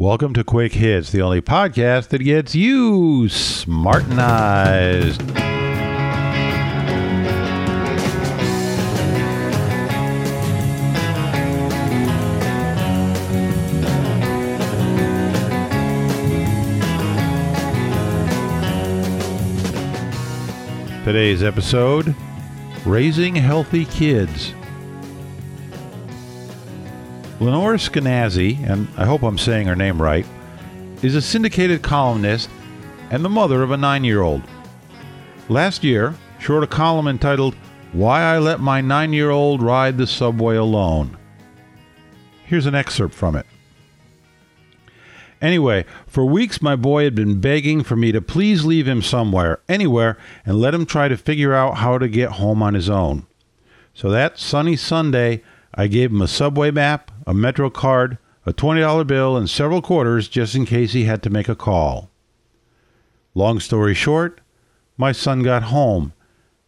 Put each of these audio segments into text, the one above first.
Welcome to Quick Hits, the only podcast that gets you smartenized. Today's episode Raising Healthy Kids. Lenore Skenazy, and I hope I'm saying her name right, is a syndicated columnist and the mother of a nine year old. Last year, she wrote a column entitled Why I Let My Nine Year Old Ride the Subway Alone. Here's an excerpt from it. Anyway, for weeks my boy had been begging for me to please leave him somewhere, anywhere, and let him try to figure out how to get home on his own. So that sunny Sunday, I gave him a subway map, a Metro card, a $20 bill, and several quarters just in case he had to make a call. Long story short, my son got home,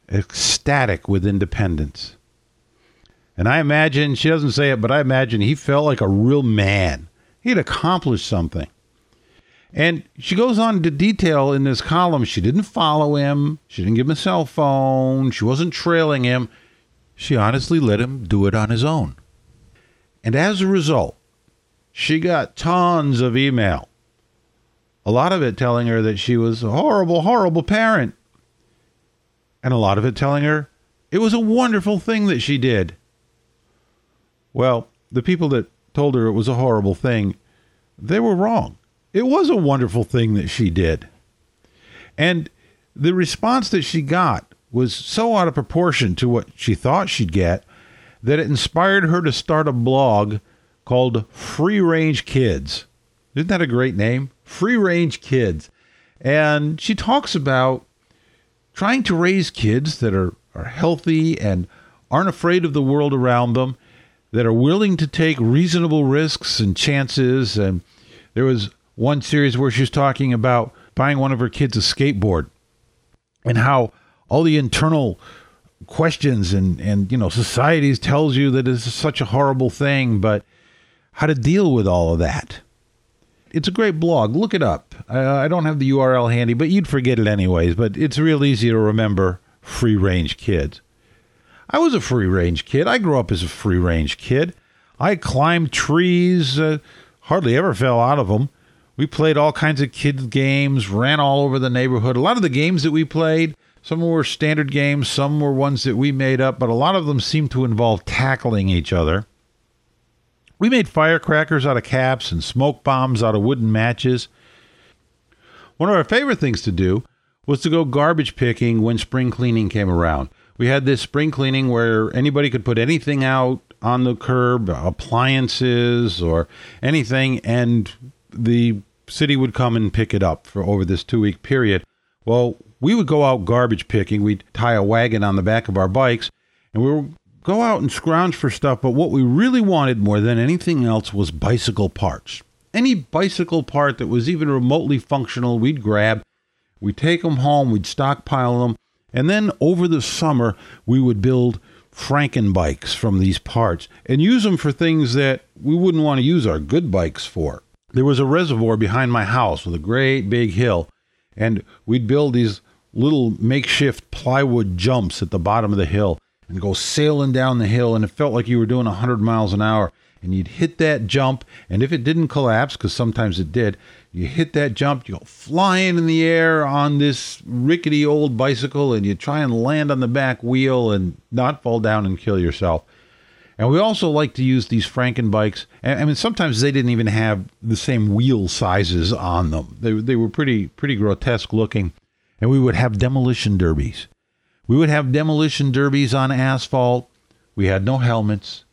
ecstatic with independence. And I imagine, she doesn't say it, but I imagine he felt like a real man. He had accomplished something. And she goes on to detail in this column she didn't follow him, she didn't give him a cell phone, she wasn't trailing him. She honestly let him do it on his own. And as a result, she got tons of email. A lot of it telling her that she was a horrible, horrible parent. And a lot of it telling her it was a wonderful thing that she did. Well, the people that told her it was a horrible thing, they were wrong. It was a wonderful thing that she did. And the response that she got was so out of proportion to what she thought she'd get that it inspired her to start a blog called Free Range Kids. Isn't that a great name? Free Range Kids. And she talks about trying to raise kids that are, are healthy and aren't afraid of the world around them, that are willing to take reasonable risks and chances. And there was one series where she was talking about buying one of her kids a skateboard and how all the internal questions and and you know societies tells you that it's such a horrible thing but how to deal with all of that? It's a great blog. Look it up. I don't have the url handy but you'd forget it anyways but it's real easy to remember free range kids. I was a free range kid. I grew up as a free range kid. I climbed trees uh, hardly ever fell out of them we played all kinds of kids games ran all over the neighborhood. A lot of the games that we played some were standard games, some were ones that we made up, but a lot of them seemed to involve tackling each other. We made firecrackers out of caps and smoke bombs out of wooden matches. One of our favorite things to do was to go garbage picking when spring cleaning came around. We had this spring cleaning where anybody could put anything out on the curb, appliances or anything, and the city would come and pick it up for over this two week period. Well, we would go out garbage picking. We'd tie a wagon on the back of our bikes and we would go out and scrounge for stuff. But what we really wanted more than anything else was bicycle parts. Any bicycle part that was even remotely functional, we'd grab. We'd take them home, we'd stockpile them. And then over the summer, we would build Franken bikes from these parts and use them for things that we wouldn't want to use our good bikes for. There was a reservoir behind my house with a great big hill, and we'd build these little makeshift plywood jumps at the bottom of the hill and go sailing down the hill and it felt like you were doing 100 miles an hour and you'd hit that jump and if it didn't collapse because sometimes it did you hit that jump you go flying in the air on this rickety old bicycle and you try and land on the back wheel and not fall down and kill yourself and we also like to use these Franken bikes. I mean, sometimes they didn't even have the same wheel sizes on them. They, they were pretty pretty grotesque looking and we would have demolition derbies. We would have demolition derbies on asphalt. We had no helmets.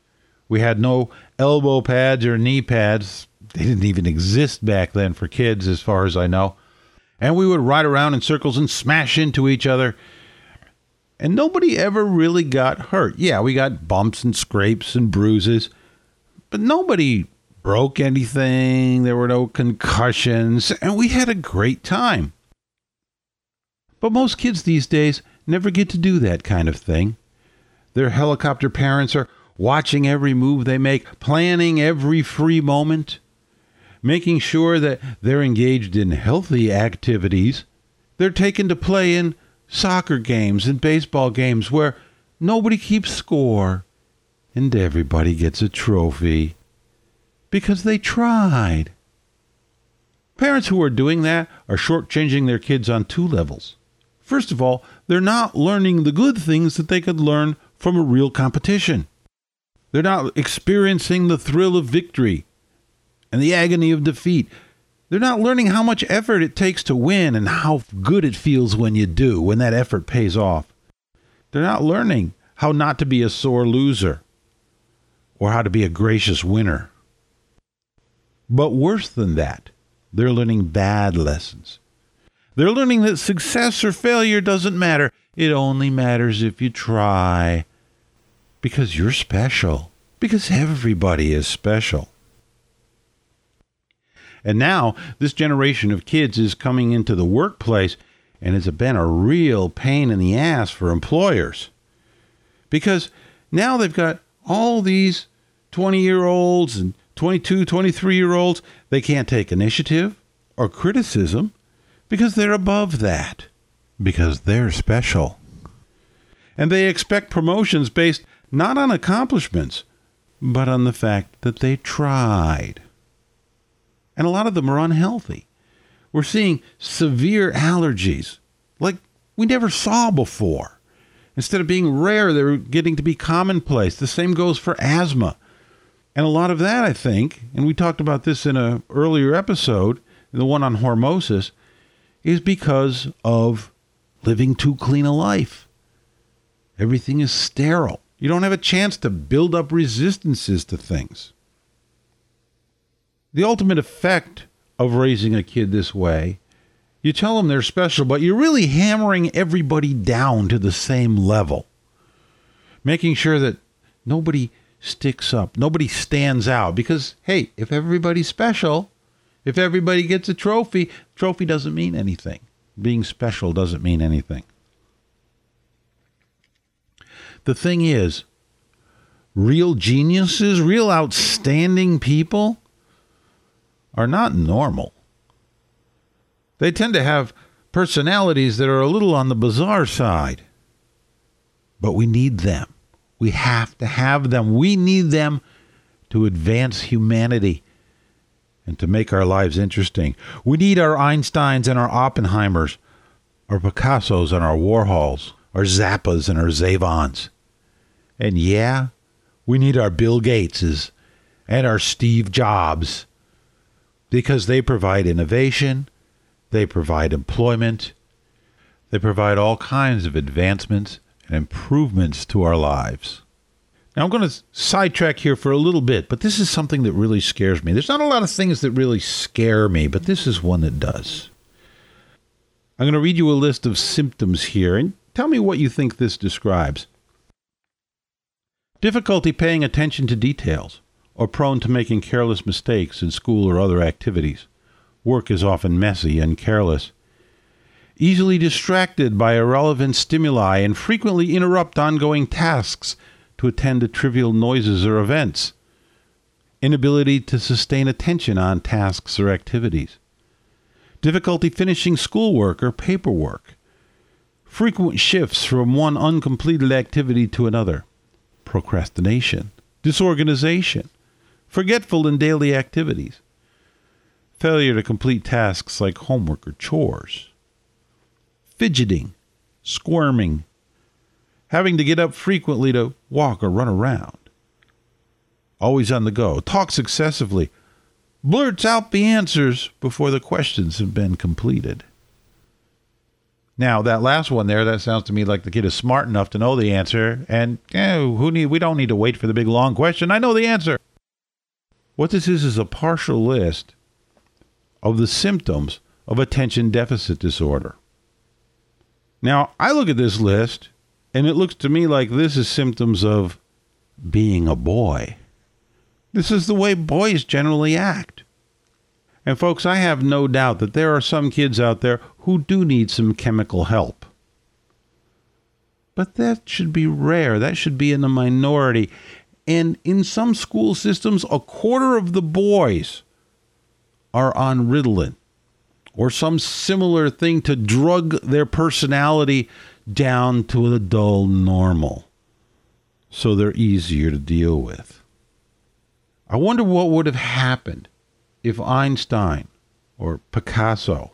We had no elbow pads or knee pads. They didn't even exist back then for kids, as far as I know. And we would ride around in circles and smash into each other. And nobody ever really got hurt. Yeah, we got bumps and scrapes and bruises, but nobody broke anything. There were no concussions, and we had a great time. But most kids these days never get to do that kind of thing. Their helicopter parents are watching every move they make, planning every free moment. making sure that they're engaged in healthy activities. They're taken to play in soccer games and baseball games where nobody keeps score and everybody gets a trophy because they tried. Parents who are doing that are shortchanging their kids on two levels. First of all, they're not learning the good things that they could learn from a real competition. They're not experiencing the thrill of victory and the agony of defeat. They're not learning how much effort it takes to win and how good it feels when you do, when that effort pays off. They're not learning how not to be a sore loser or how to be a gracious winner. But worse than that, they're learning bad lessons. They're learning that success or failure doesn't matter. It only matters if you try. Because you're special. Because everybody is special. And now this generation of kids is coming into the workplace and it's been a real pain in the ass for employers. Because now they've got all these 20 year olds and 22, 23 year olds. They can't take initiative or criticism because they're above that, because they're special. And they expect promotions based not on accomplishments, but on the fact that they tried and a lot of them are unhealthy. We're seeing severe allergies like we never saw before. Instead of being rare, they're getting to be commonplace. The same goes for asthma. And a lot of that, I think, and we talked about this in an earlier episode, the one on hormesis, is because of living too clean a life. Everything is sterile. You don't have a chance to build up resistances to things. The ultimate effect of raising a kid this way, you tell them they're special, but you're really hammering everybody down to the same level, making sure that nobody sticks up, nobody stands out. Because, hey, if everybody's special, if everybody gets a trophy, trophy doesn't mean anything. Being special doesn't mean anything. The thing is, real geniuses, real outstanding people, are not normal. They tend to have personalities that are a little on the bizarre side. But we need them. We have to have them. We need them to advance humanity and to make our lives interesting. We need our Einsteins and our Oppenheimers, our Picassos and our Warhols, our Zappas and our Zevons. And yeah, we need our Bill Gateses and our Steve Jobs because they provide innovation, they provide employment, they provide all kinds of advancements and improvements to our lives. Now, I'm going to sidetrack here for a little bit, but this is something that really scares me. There's not a lot of things that really scare me, but this is one that does. I'm going to read you a list of symptoms here and tell me what you think this describes. Difficulty paying attention to details or prone to making careless mistakes in school or other activities. Work is often messy and careless. Easily distracted by irrelevant stimuli and frequently interrupt ongoing tasks to attend to trivial noises or events. Inability to sustain attention on tasks or activities. Difficulty finishing schoolwork or paperwork. Frequent shifts from one uncompleted activity to another. Procrastination. Disorganization forgetful in daily activities, failure to complete tasks like homework or chores, fidgeting, squirming, having to get up frequently to walk or run around, always on the go, talks excessively, blurts out the answers before the questions have been completed. Now that last one there, that sounds to me like the kid is smart enough to know the answer, and eh, who need we don't need to wait for the big long question. I know the answer. What this is is a partial list of the symptoms of attention deficit disorder. Now, I look at this list and it looks to me like this is symptoms of being a boy. This is the way boys generally act. And, folks, I have no doubt that there are some kids out there who do need some chemical help. But that should be rare. That should be in the minority. And in some school systems, a quarter of the boys are on Ritalin or some similar thing to drug their personality down to a dull normal so they're easier to deal with. I wonder what would have happened if Einstein or Picasso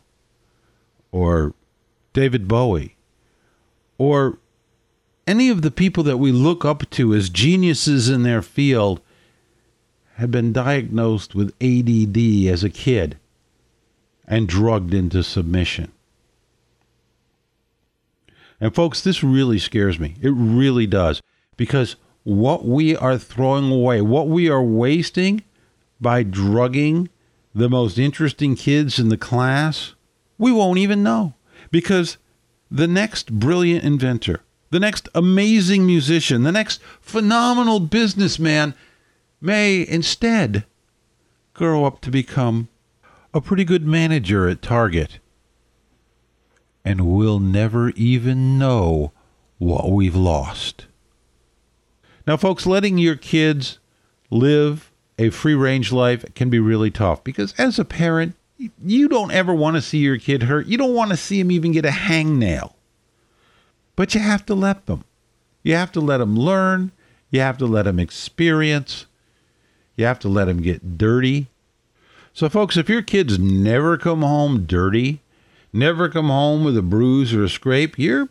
or David Bowie or any of the people that we look up to as geniuses in their field had been diagnosed with ADD as a kid and drugged into submission. And folks, this really scares me. It really does. Because what we are throwing away, what we are wasting by drugging the most interesting kids in the class, we won't even know. Because the next brilliant inventor, the next amazing musician, the next phenomenal businessman may instead grow up to become a pretty good manager at Target. And we'll never even know what we've lost. Now, folks, letting your kids live a free range life can be really tough because as a parent, you don't ever want to see your kid hurt. You don't want to see him even get a hangnail. But you have to let them. You have to let them learn. You have to let them experience. You have to let them get dirty. So, folks, if your kids never come home dirty, never come home with a bruise or a scrape, you're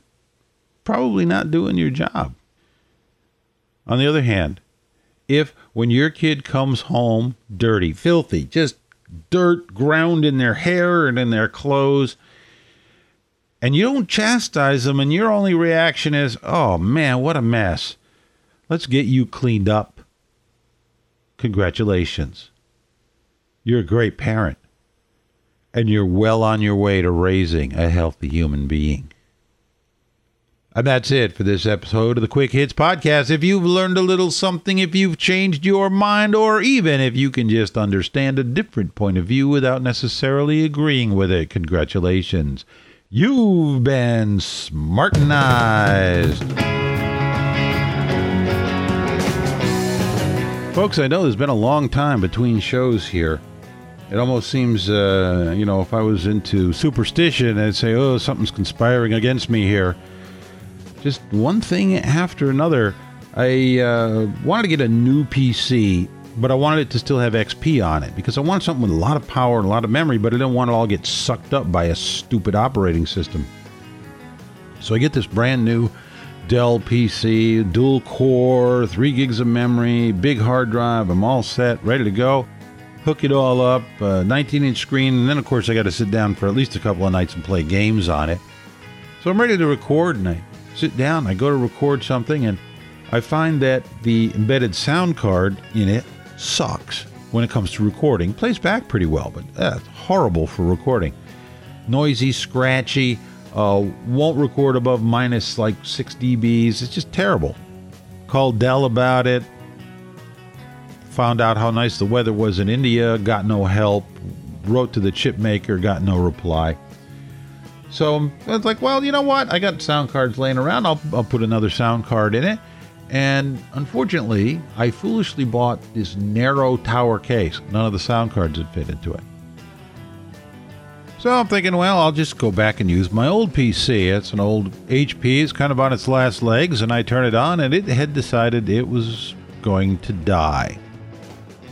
probably not doing your job. On the other hand, if when your kid comes home dirty, filthy, just dirt ground in their hair and in their clothes, and you don't chastise them, and your only reaction is, oh man, what a mess. Let's get you cleaned up. Congratulations. You're a great parent. And you're well on your way to raising a healthy human being. And that's it for this episode of the Quick Hits Podcast. If you've learned a little something, if you've changed your mind, or even if you can just understand a different point of view without necessarily agreeing with it, congratulations. You've been smartenized. Folks, I know there's been a long time between shows here. It almost seems, uh, you know, if I was into superstition, I'd say, oh, something's conspiring against me here. Just one thing after another. I uh, wanted to get a new PC, but I wanted it to still have XP on it because I wanted something with a lot of power and a lot of memory, but I didn't want it all get sucked up by a stupid operating system. So I get this brand new Dell PC, dual core, 3 gigs of memory, big hard drive. I'm all set, ready to go. Hook it all up, uh, 19 inch screen, and then of course I got to sit down for at least a couple of nights and play games on it. So I'm ready to record, and I sit down, I go to record something, and I find that the embedded sound card in it sucks when it comes to recording. Plays back pretty well, but uh, horrible for recording. Noisy, scratchy uh, won't record above minus like 6 dBs. It's just terrible. Called Dell about it. Found out how nice the weather was in India. Got no help. Wrote to the chip maker. Got no reply. So I was like, well, you know what? I got sound cards laying around. I'll, I'll put another sound card in it. And unfortunately, I foolishly bought this narrow tower case. None of the sound cards would fit into it. So I'm thinking, well, I'll just go back and use my old PC. It's an old HP. It's kind of on its last legs, and I turn it on, and it had decided it was going to die.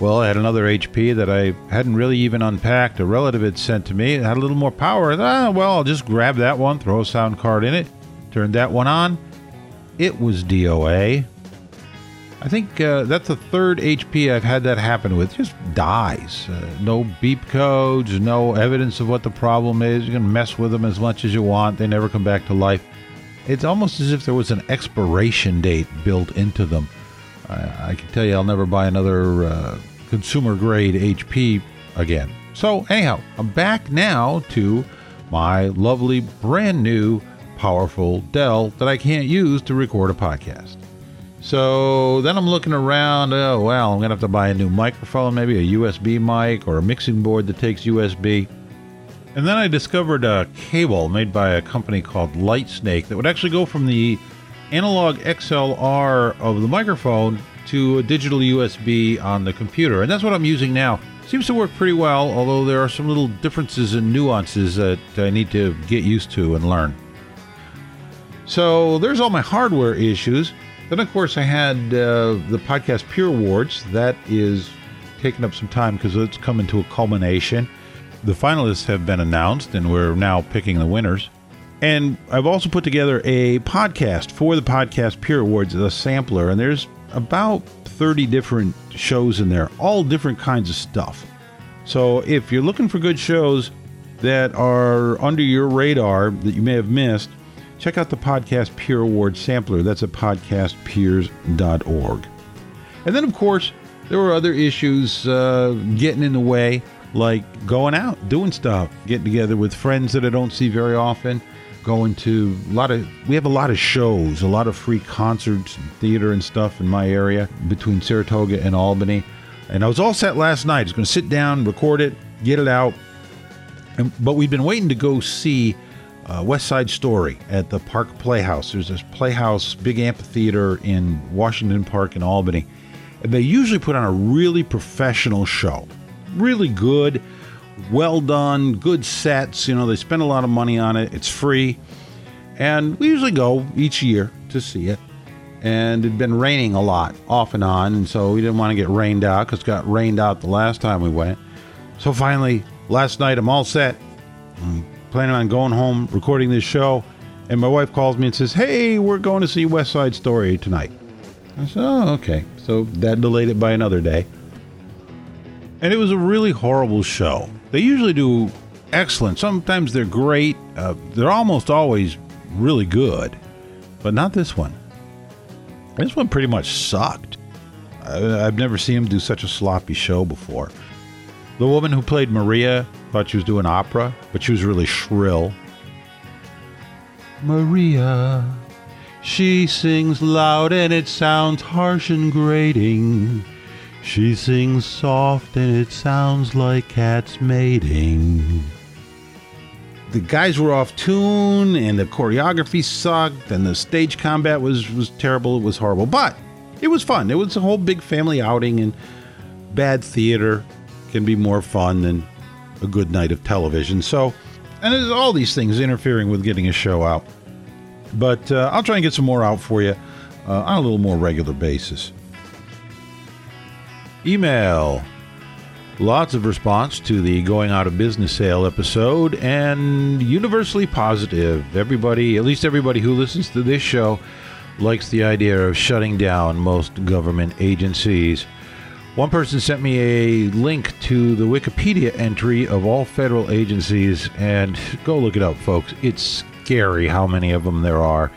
Well, I had another HP that I hadn't really even unpacked. A relative had sent to me. It had a little more power. Ah, well, I'll just grab that one, throw a sound card in it, turn that one on. It was DOA. I think uh, that's the third HP I've had that happen with. Just dies. Uh, no beep codes, no evidence of what the problem is. You can mess with them as much as you want. They never come back to life. It's almost as if there was an expiration date built into them. I, I can tell you I'll never buy another uh, consumer grade HP again. So, anyhow, I'm back now to my lovely brand new powerful Dell that I can't use to record a podcast. So then I'm looking around. Oh, well, I'm going to have to buy a new microphone, maybe a USB mic or a mixing board that takes USB. And then I discovered a cable made by a company called Lightsnake that would actually go from the analog XLR of the microphone to a digital USB on the computer. And that's what I'm using now. Seems to work pretty well, although there are some little differences and nuances that I need to get used to and learn. So there's all my hardware issues. Then, of course, I had uh, the Podcast Peer Awards. That is taking up some time because it's coming to a culmination. The finalists have been announced, and we're now picking the winners. And I've also put together a podcast for the Podcast Peer Awards, the sampler, and there's about 30 different shows in there, all different kinds of stuff. So if you're looking for good shows that are under your radar that you may have missed, check out the Podcast Peer Award Sampler. That's at podcastpeers.org. And then, of course, there were other issues uh, getting in the way, like going out, doing stuff, getting together with friends that I don't see very often, going to a lot of, we have a lot of shows, a lot of free concerts, and theater and stuff in my area between Saratoga and Albany. And I was all set last night. I was going to sit down, record it, get it out. And, but we've been waiting to go see uh, West Side Story at the Park Playhouse. There's this Playhouse big amphitheater in Washington Park in Albany. And they usually put on a really professional show. Really good, well done, good sets. You know, they spend a lot of money on it. It's free. And we usually go each year to see it. And it'd been raining a lot off and on. And so we didn't want to get rained out because it got rained out the last time we went. So finally, last night, I'm all set. I'm planning on going home, recording this show. And my wife calls me and says, Hey, we're going to see West Side Story tonight. I said, Oh, okay. So that delayed it by another day. And it was a really horrible show. They usually do excellent. Sometimes they're great. Uh, they're almost always really good, but not this one. This one pretty much sucked. I, I've never seen him do such a sloppy show before. The woman who played Maria thought she was doing opera, but she was really shrill. Maria, she sings loud and it sounds harsh and grating. She sings soft and it sounds like cats mating. The guys were off tune and the choreography sucked and the stage combat was, was terrible. It was horrible. But it was fun. It was a whole big family outing and bad theater can be more fun than a good night of television. So, and there's all these things interfering with getting a show out. But uh, I'll try and get some more out for you uh, on a little more regular basis. Email. Lots of response to the going out of business sale episode and universally positive. Everybody, at least everybody who listens to this show, likes the idea of shutting down most government agencies. One person sent me a link to the Wikipedia entry of all federal agencies, and go look it up, folks. It's scary how many of them there are.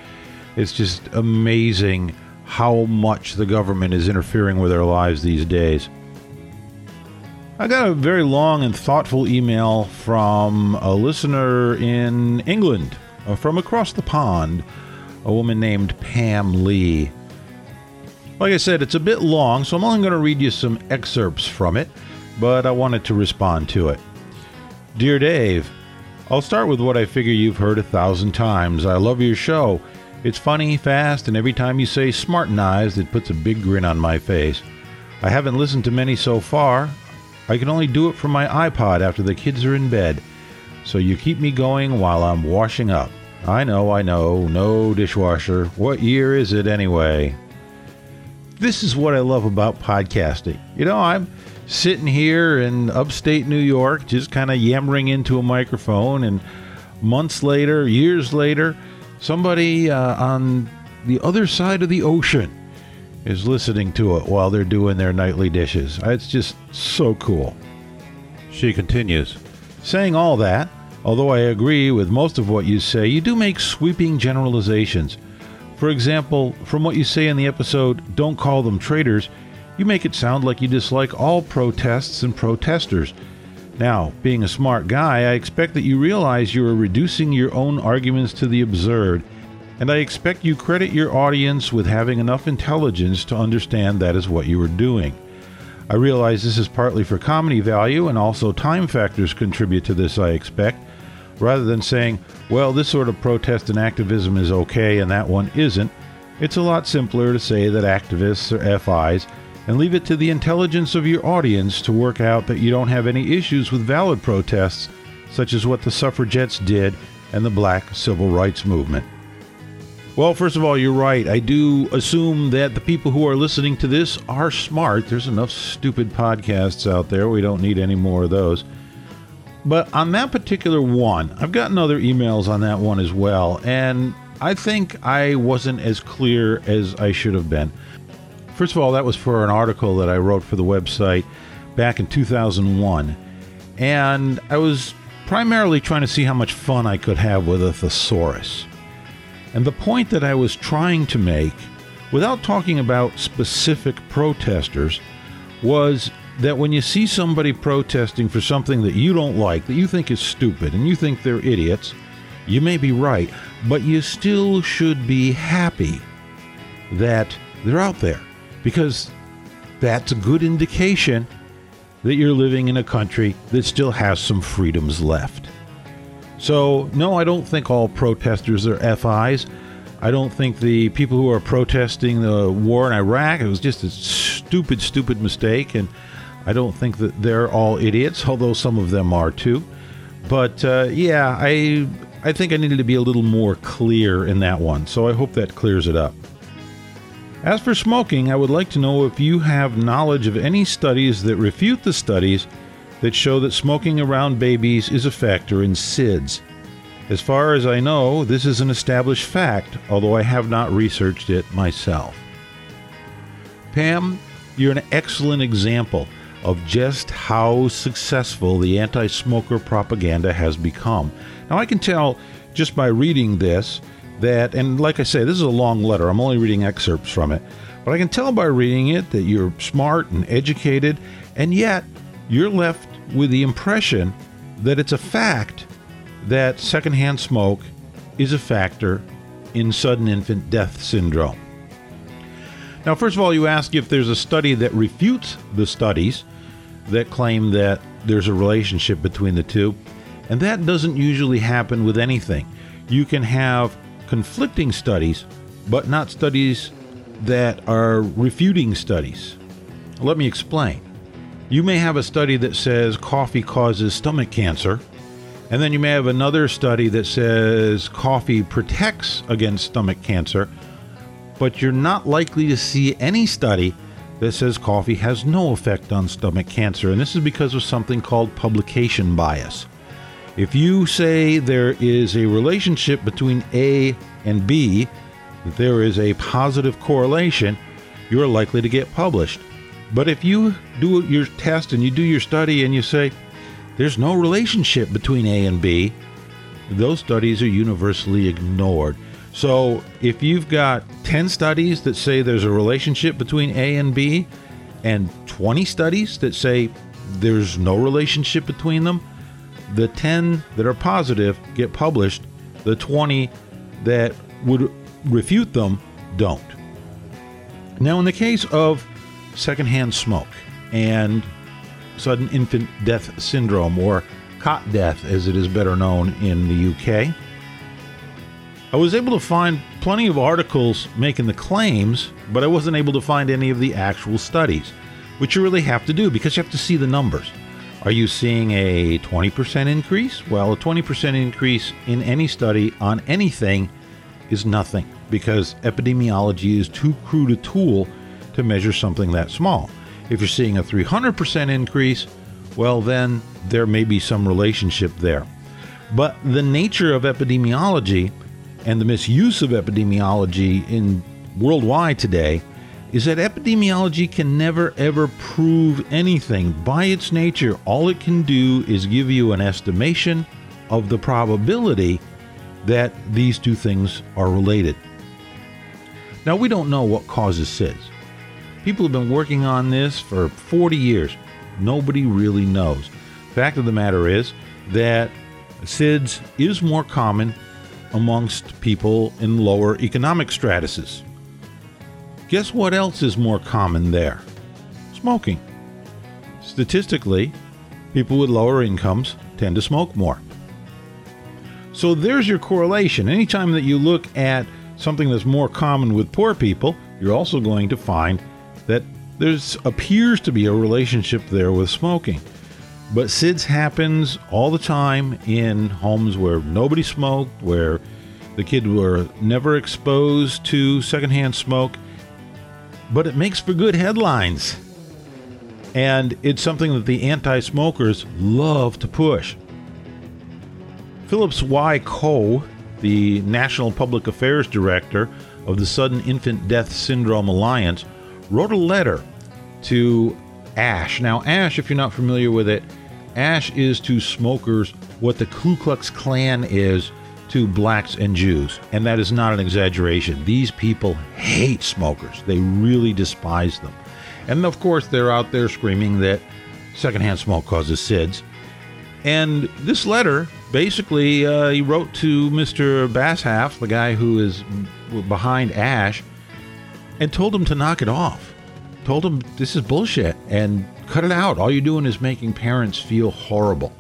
It's just amazing how much the government is interfering with our lives these days. I got a very long and thoughtful email from a listener in England, uh, from across the pond, a woman named Pam Lee. Like I said, it's a bit long, so I'm only going to read you some excerpts from it, but I wanted to respond to it. Dear Dave, I'll start with what I figure you've heard a thousand times. I love your show. It's funny, fast, and every time you say smartenized, it puts a big grin on my face. I haven't listened to many so far. I can only do it from my iPod after the kids are in bed. So you keep me going while I'm washing up. I know, I know, no dishwasher. What year is it anyway? This is what I love about podcasting. You know, I'm sitting here in upstate New York, just kind of yammering into a microphone, and months later, years later, somebody uh, on the other side of the ocean is listening to it while they're doing their nightly dishes. It's just so cool. She continues, saying all that, although I agree with most of what you say, you do make sweeping generalizations. For example, from what you say in the episode, Don't Call Them Traitors, you make it sound like you dislike all protests and protesters. Now, being a smart guy, I expect that you realize you are reducing your own arguments to the absurd, and I expect you credit your audience with having enough intelligence to understand that is what you are doing. I realize this is partly for comedy value, and also time factors contribute to this, I expect. Rather than saying, well, this sort of protest and activism is okay and that one isn't, it's a lot simpler to say that activists or FIs and leave it to the intelligence of your audience to work out that you don't have any issues with valid protests, such as what the suffragettes did and the black civil rights movement. Well, first of all, you're right. I do assume that the people who are listening to this are smart. There's enough stupid podcasts out there. We don't need any more of those. But on that particular one, I've gotten other emails on that one as well, and I think I wasn't as clear as I should have been. First of all, that was for an article that I wrote for the website back in 2001, and I was primarily trying to see how much fun I could have with a thesaurus. And the point that I was trying to make, without talking about specific protesters, was that when you see somebody protesting for something that you don't like, that you think is stupid, and you think they're idiots, you may be right, but you still should be happy that they're out there because that's a good indication that you're living in a country that still has some freedoms left. So, no, I don't think all protesters are FIs. I don't think the people who are protesting the war in Iraq, it was just a stupid, stupid mistake. And I don't think that they're all idiots, although some of them are too. But uh, yeah, I, I think I needed to be a little more clear in that one. So I hope that clears it up. As for smoking, I would like to know if you have knowledge of any studies that refute the studies that show that smoking around babies is a factor in SIDS. As far as I know, this is an established fact, although I have not researched it myself. Pam, you're an excellent example of just how successful the anti smoker propaganda has become. Now, I can tell just by reading this that, and like I say, this is a long letter, I'm only reading excerpts from it, but I can tell by reading it that you're smart and educated, and yet you're left with the impression that it's a fact that secondhand smoke is a factor in sudden infant death syndrome. Now, first of all, you ask if there's a study that refutes the studies that claim that there's a relationship between the two, and that doesn't usually happen with anything. You can have conflicting studies, but not studies that are refuting studies. Let me explain. You may have a study that says coffee causes stomach cancer, and then you may have another study that says coffee protects against stomach cancer, but you're not likely to see any study that says coffee has no effect on stomach cancer, and this is because of something called publication bias. If you say there is a relationship between A and B, there is a positive correlation, you're likely to get published. But if you do your test and you do your study and you say there's no relationship between A and B, those studies are universally ignored. So if you've got 10 studies that say there's a relationship between A and B, and 20 studies that say there's no relationship between them, the 10 that are positive get published, the 20 that would refute them don't. Now, in the case of secondhand smoke and sudden infant death syndrome, or cot death as it is better known in the UK. I was able to find plenty of articles making the claims, but I wasn't able to find any of the actual studies, which you really have to do because you have to see the numbers. Are you seeing a 20% increase? Well, a 20% increase in any study on anything is nothing because epidemiology is too crude a tool to measure something that small. If you're seeing a 300% increase, well, then there may be some relationship there. But the nature of epidemiology and the misuse of epidemiology in worldwide today is that epidemiology can never ever prove anything. By its nature, all it can do is give you an estimation of the probability that these two things are related. Now, we don't know what causes SIDS. People have been working on this for 40 years. Nobody really knows. Fact of the matter is that SIDS is more common amongst people in lower economic stratuses. Guess what else is more common there? Smoking. Statistically, people with lower incomes tend to smoke more. So there's your correlation. Anytime that you look at something that's more common with poor people, you're also going to find that There appears to be a relationship there with smoking. But SIDS happens all the time in homes where nobody smoked, where the kids were never exposed to secondhand smoke. But it makes for good headlines. And it's something that the anti smokers love to push. Phipps Y. Cohe, the National Public Affairs Director of the Sudden Infant Death Syndrome Alliance, wrote a letter to ASH. Now, ASH, if you're not familiar with it, ASH is to smokers what the Ku Klux Klan is to blacks and Jews. And that is not an exaggeration. These people hate smokers, they really despise them. And of course, they're out there screaming that secondhand smoke causes SIDS. And this letter, basically, uh, he wrote to Mr. Banzhaf, the guy who is behind Ash, and told him to knock it off. Told him this is bullshit and cut it out. All you're doing is making parents feel horrible.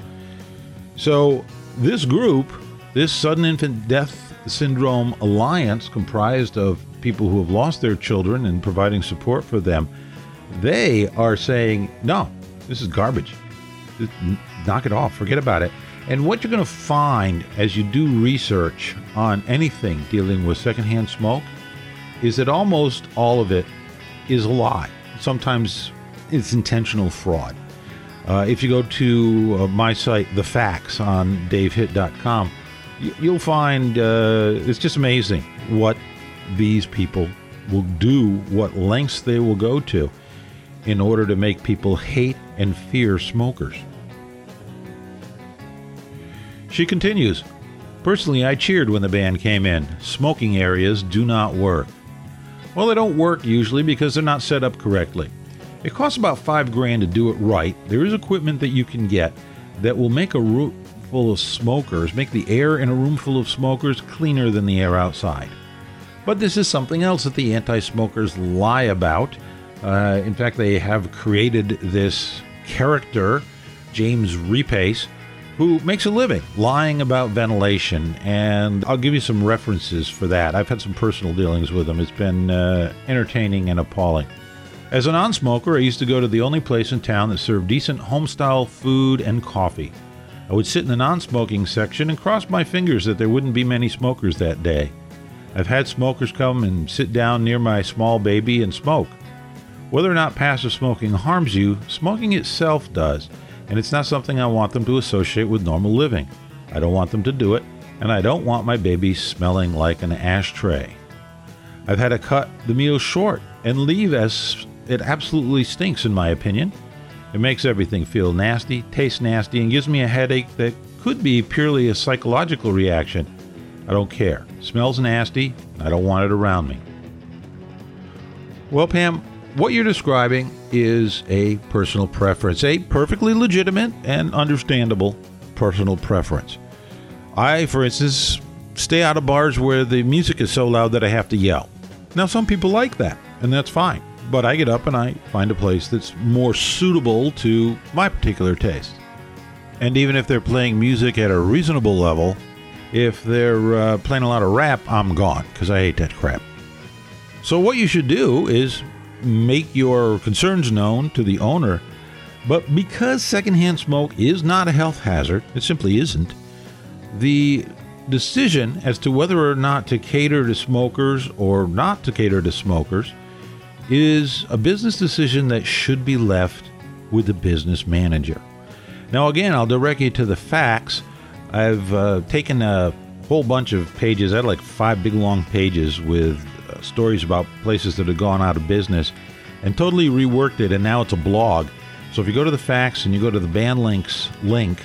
So, this group, this Sudden Infant Death Syndrome Alliance, comprised of people who have lost their children and providing support for them, they are saying, no, this is garbage. Knock it off. Forget about it. And what you're going to find as you do research on anything dealing with secondhand smoke is that almost all of it is a lie. Sometimes it's intentional fraud. Uh, if you go to uh, my site, The Facts, on davehitt.com, you'll find uh, it's just amazing what these people will do, what lengths they will go to in order to make people hate and fear smokers. She continues Personally, I cheered when the ban came in. Smoking areas do not work. Well, they don't work usually because they're not set up correctly. It costs about five grand to do it right. There is equipment that you can get that will make a room full of smokers, make the air in a room full of smokers cleaner than the air outside. But this is something else that the anti smokers lie about uh, in fact, they have created this character, James Repace, who makes a living lying about ventilation. And I'll give you some references for that. I've had some personal dealings with him. It's been uh, entertaining and appalling. As a non smoker, I used to go to the only place in town that served decent homestyle food and coffee. I would sit in the non smoking section and cross my fingers that there wouldn't be many smokers that day. I've had smokers come and sit down near my small baby and smoke. Whether or not passive smoking harms you, smoking itself does, and it's not something I want them to associate with normal living. I don't want them to do it, and I don't want my baby smelling like an ashtray. I've had to cut the meal short and leave as it absolutely stinks, in my opinion. It makes everything feel nasty, taste nasty, and gives me a headache that could be purely a psychological reaction. I don't care. smells nasty. I don't want it around me. Well, Pam, what you're describing is a personal preference, a perfectly legitimate and understandable personal preference. I, for instance, stay out of bars where the music is so loud that I have to yell. Now, some people like that, and that's fine. But I get up and I find a place that's more suitable to my particular taste. And even if they're playing music at a reasonable level, if they're uh, playing a lot of rap, I'm gone because I hate that crap. So, what you should do is make your concerns known to the owner. But because secondhand smoke is not a health hazard, it simply isn't, the decision as to whether or not to cater to smokers or not to cater to smokers is a business decision that should be left with the business manager. Now, again, I'll direct you to the facts. I've uh, taken a whole bunch of pages, I had like five big long pages with uh, stories about places that have gone out of business and totally reworked it, and now it's a blog. So if you go to the facts and you go to the band links link,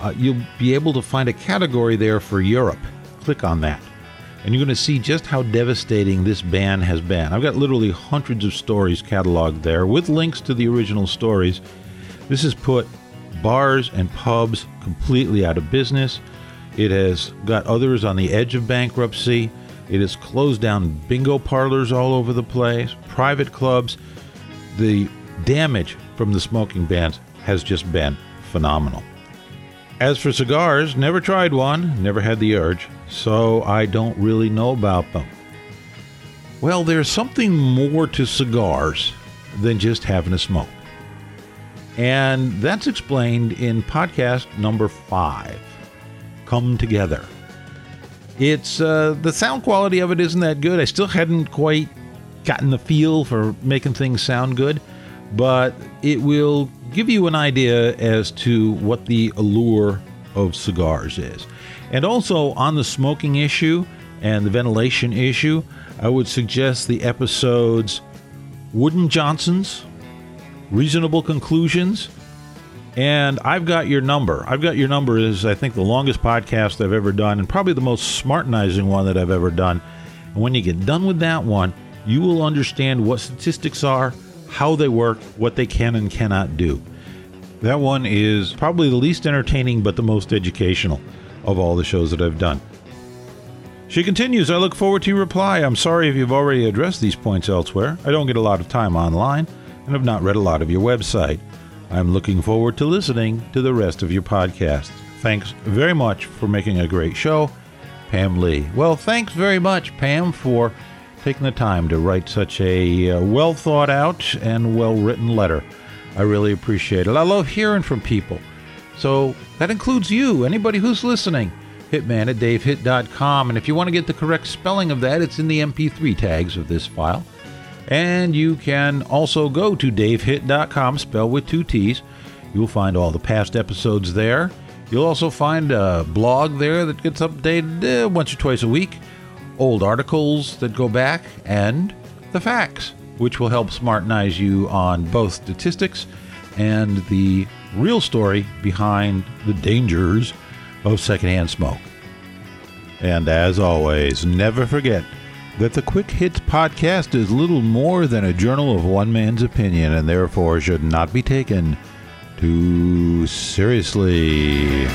uh, you'll be able to find a category there for Europe. Click on that. And you're going to see just how devastating this ban has been. I've got literally hundreds of stories cataloged there with links to the original stories. This has put bars and pubs completely out of business. It has got others on the edge of bankruptcy. It has closed down bingo parlors all over the place, private clubs. The damage from the smoking bans has just been phenomenal. As for cigars, never tried one, never had the urge, so I don't really know about them. Well, there's something more to cigars than just having a smoke. And that's explained in podcast number five Come Together. It's uh, the sound quality of it isn't that good. I still hadn't quite gotten the feel for making things sound good, but it will give you an idea as to what the allure of cigars is. And also on the smoking issue and the ventilation issue, I would suggest the episodes Wooden Johnsons, Reasonable Conclusions, and I've got your number. I've got your number is I think the longest podcast I've ever done and probably the most smartenizing one that I've ever done. And when you get done with that one, you will understand what statistics are, how they work, what they can and cannot do. That one is probably the least entertaining but the most educational of all the shows that I've done. She continues, I look forward to your reply. I'm sorry if you've already addressed these points elsewhere. I don't get a lot of time online and have not read a lot of your website. I'm looking forward to listening to the rest of your podcast. Thanks very much for making a great show, Pam Lee. Well, thanks very much, Pam, for taking the time to write such a uh, well thought out and well written letter. I really appreciate it. I love hearing from people. So that includes you, anybody who's listening. Hitman at davehitt.com. And if you want to get the correct spelling of that, it's in the MP3 tags of this file. And you can also go to davehitt.com, spelled with two T's. You'll find all the past episodes there. You'll also find a blog there that gets updated uh, once or twice a week, old articles that go back, and the facts, which will help smartenize you on both statistics and the real story behind the dangers of secondhand smoke. And as always, never forget that the Quick Hits podcast is little more than a journal of one man's opinion and therefore should not be taken too seriously.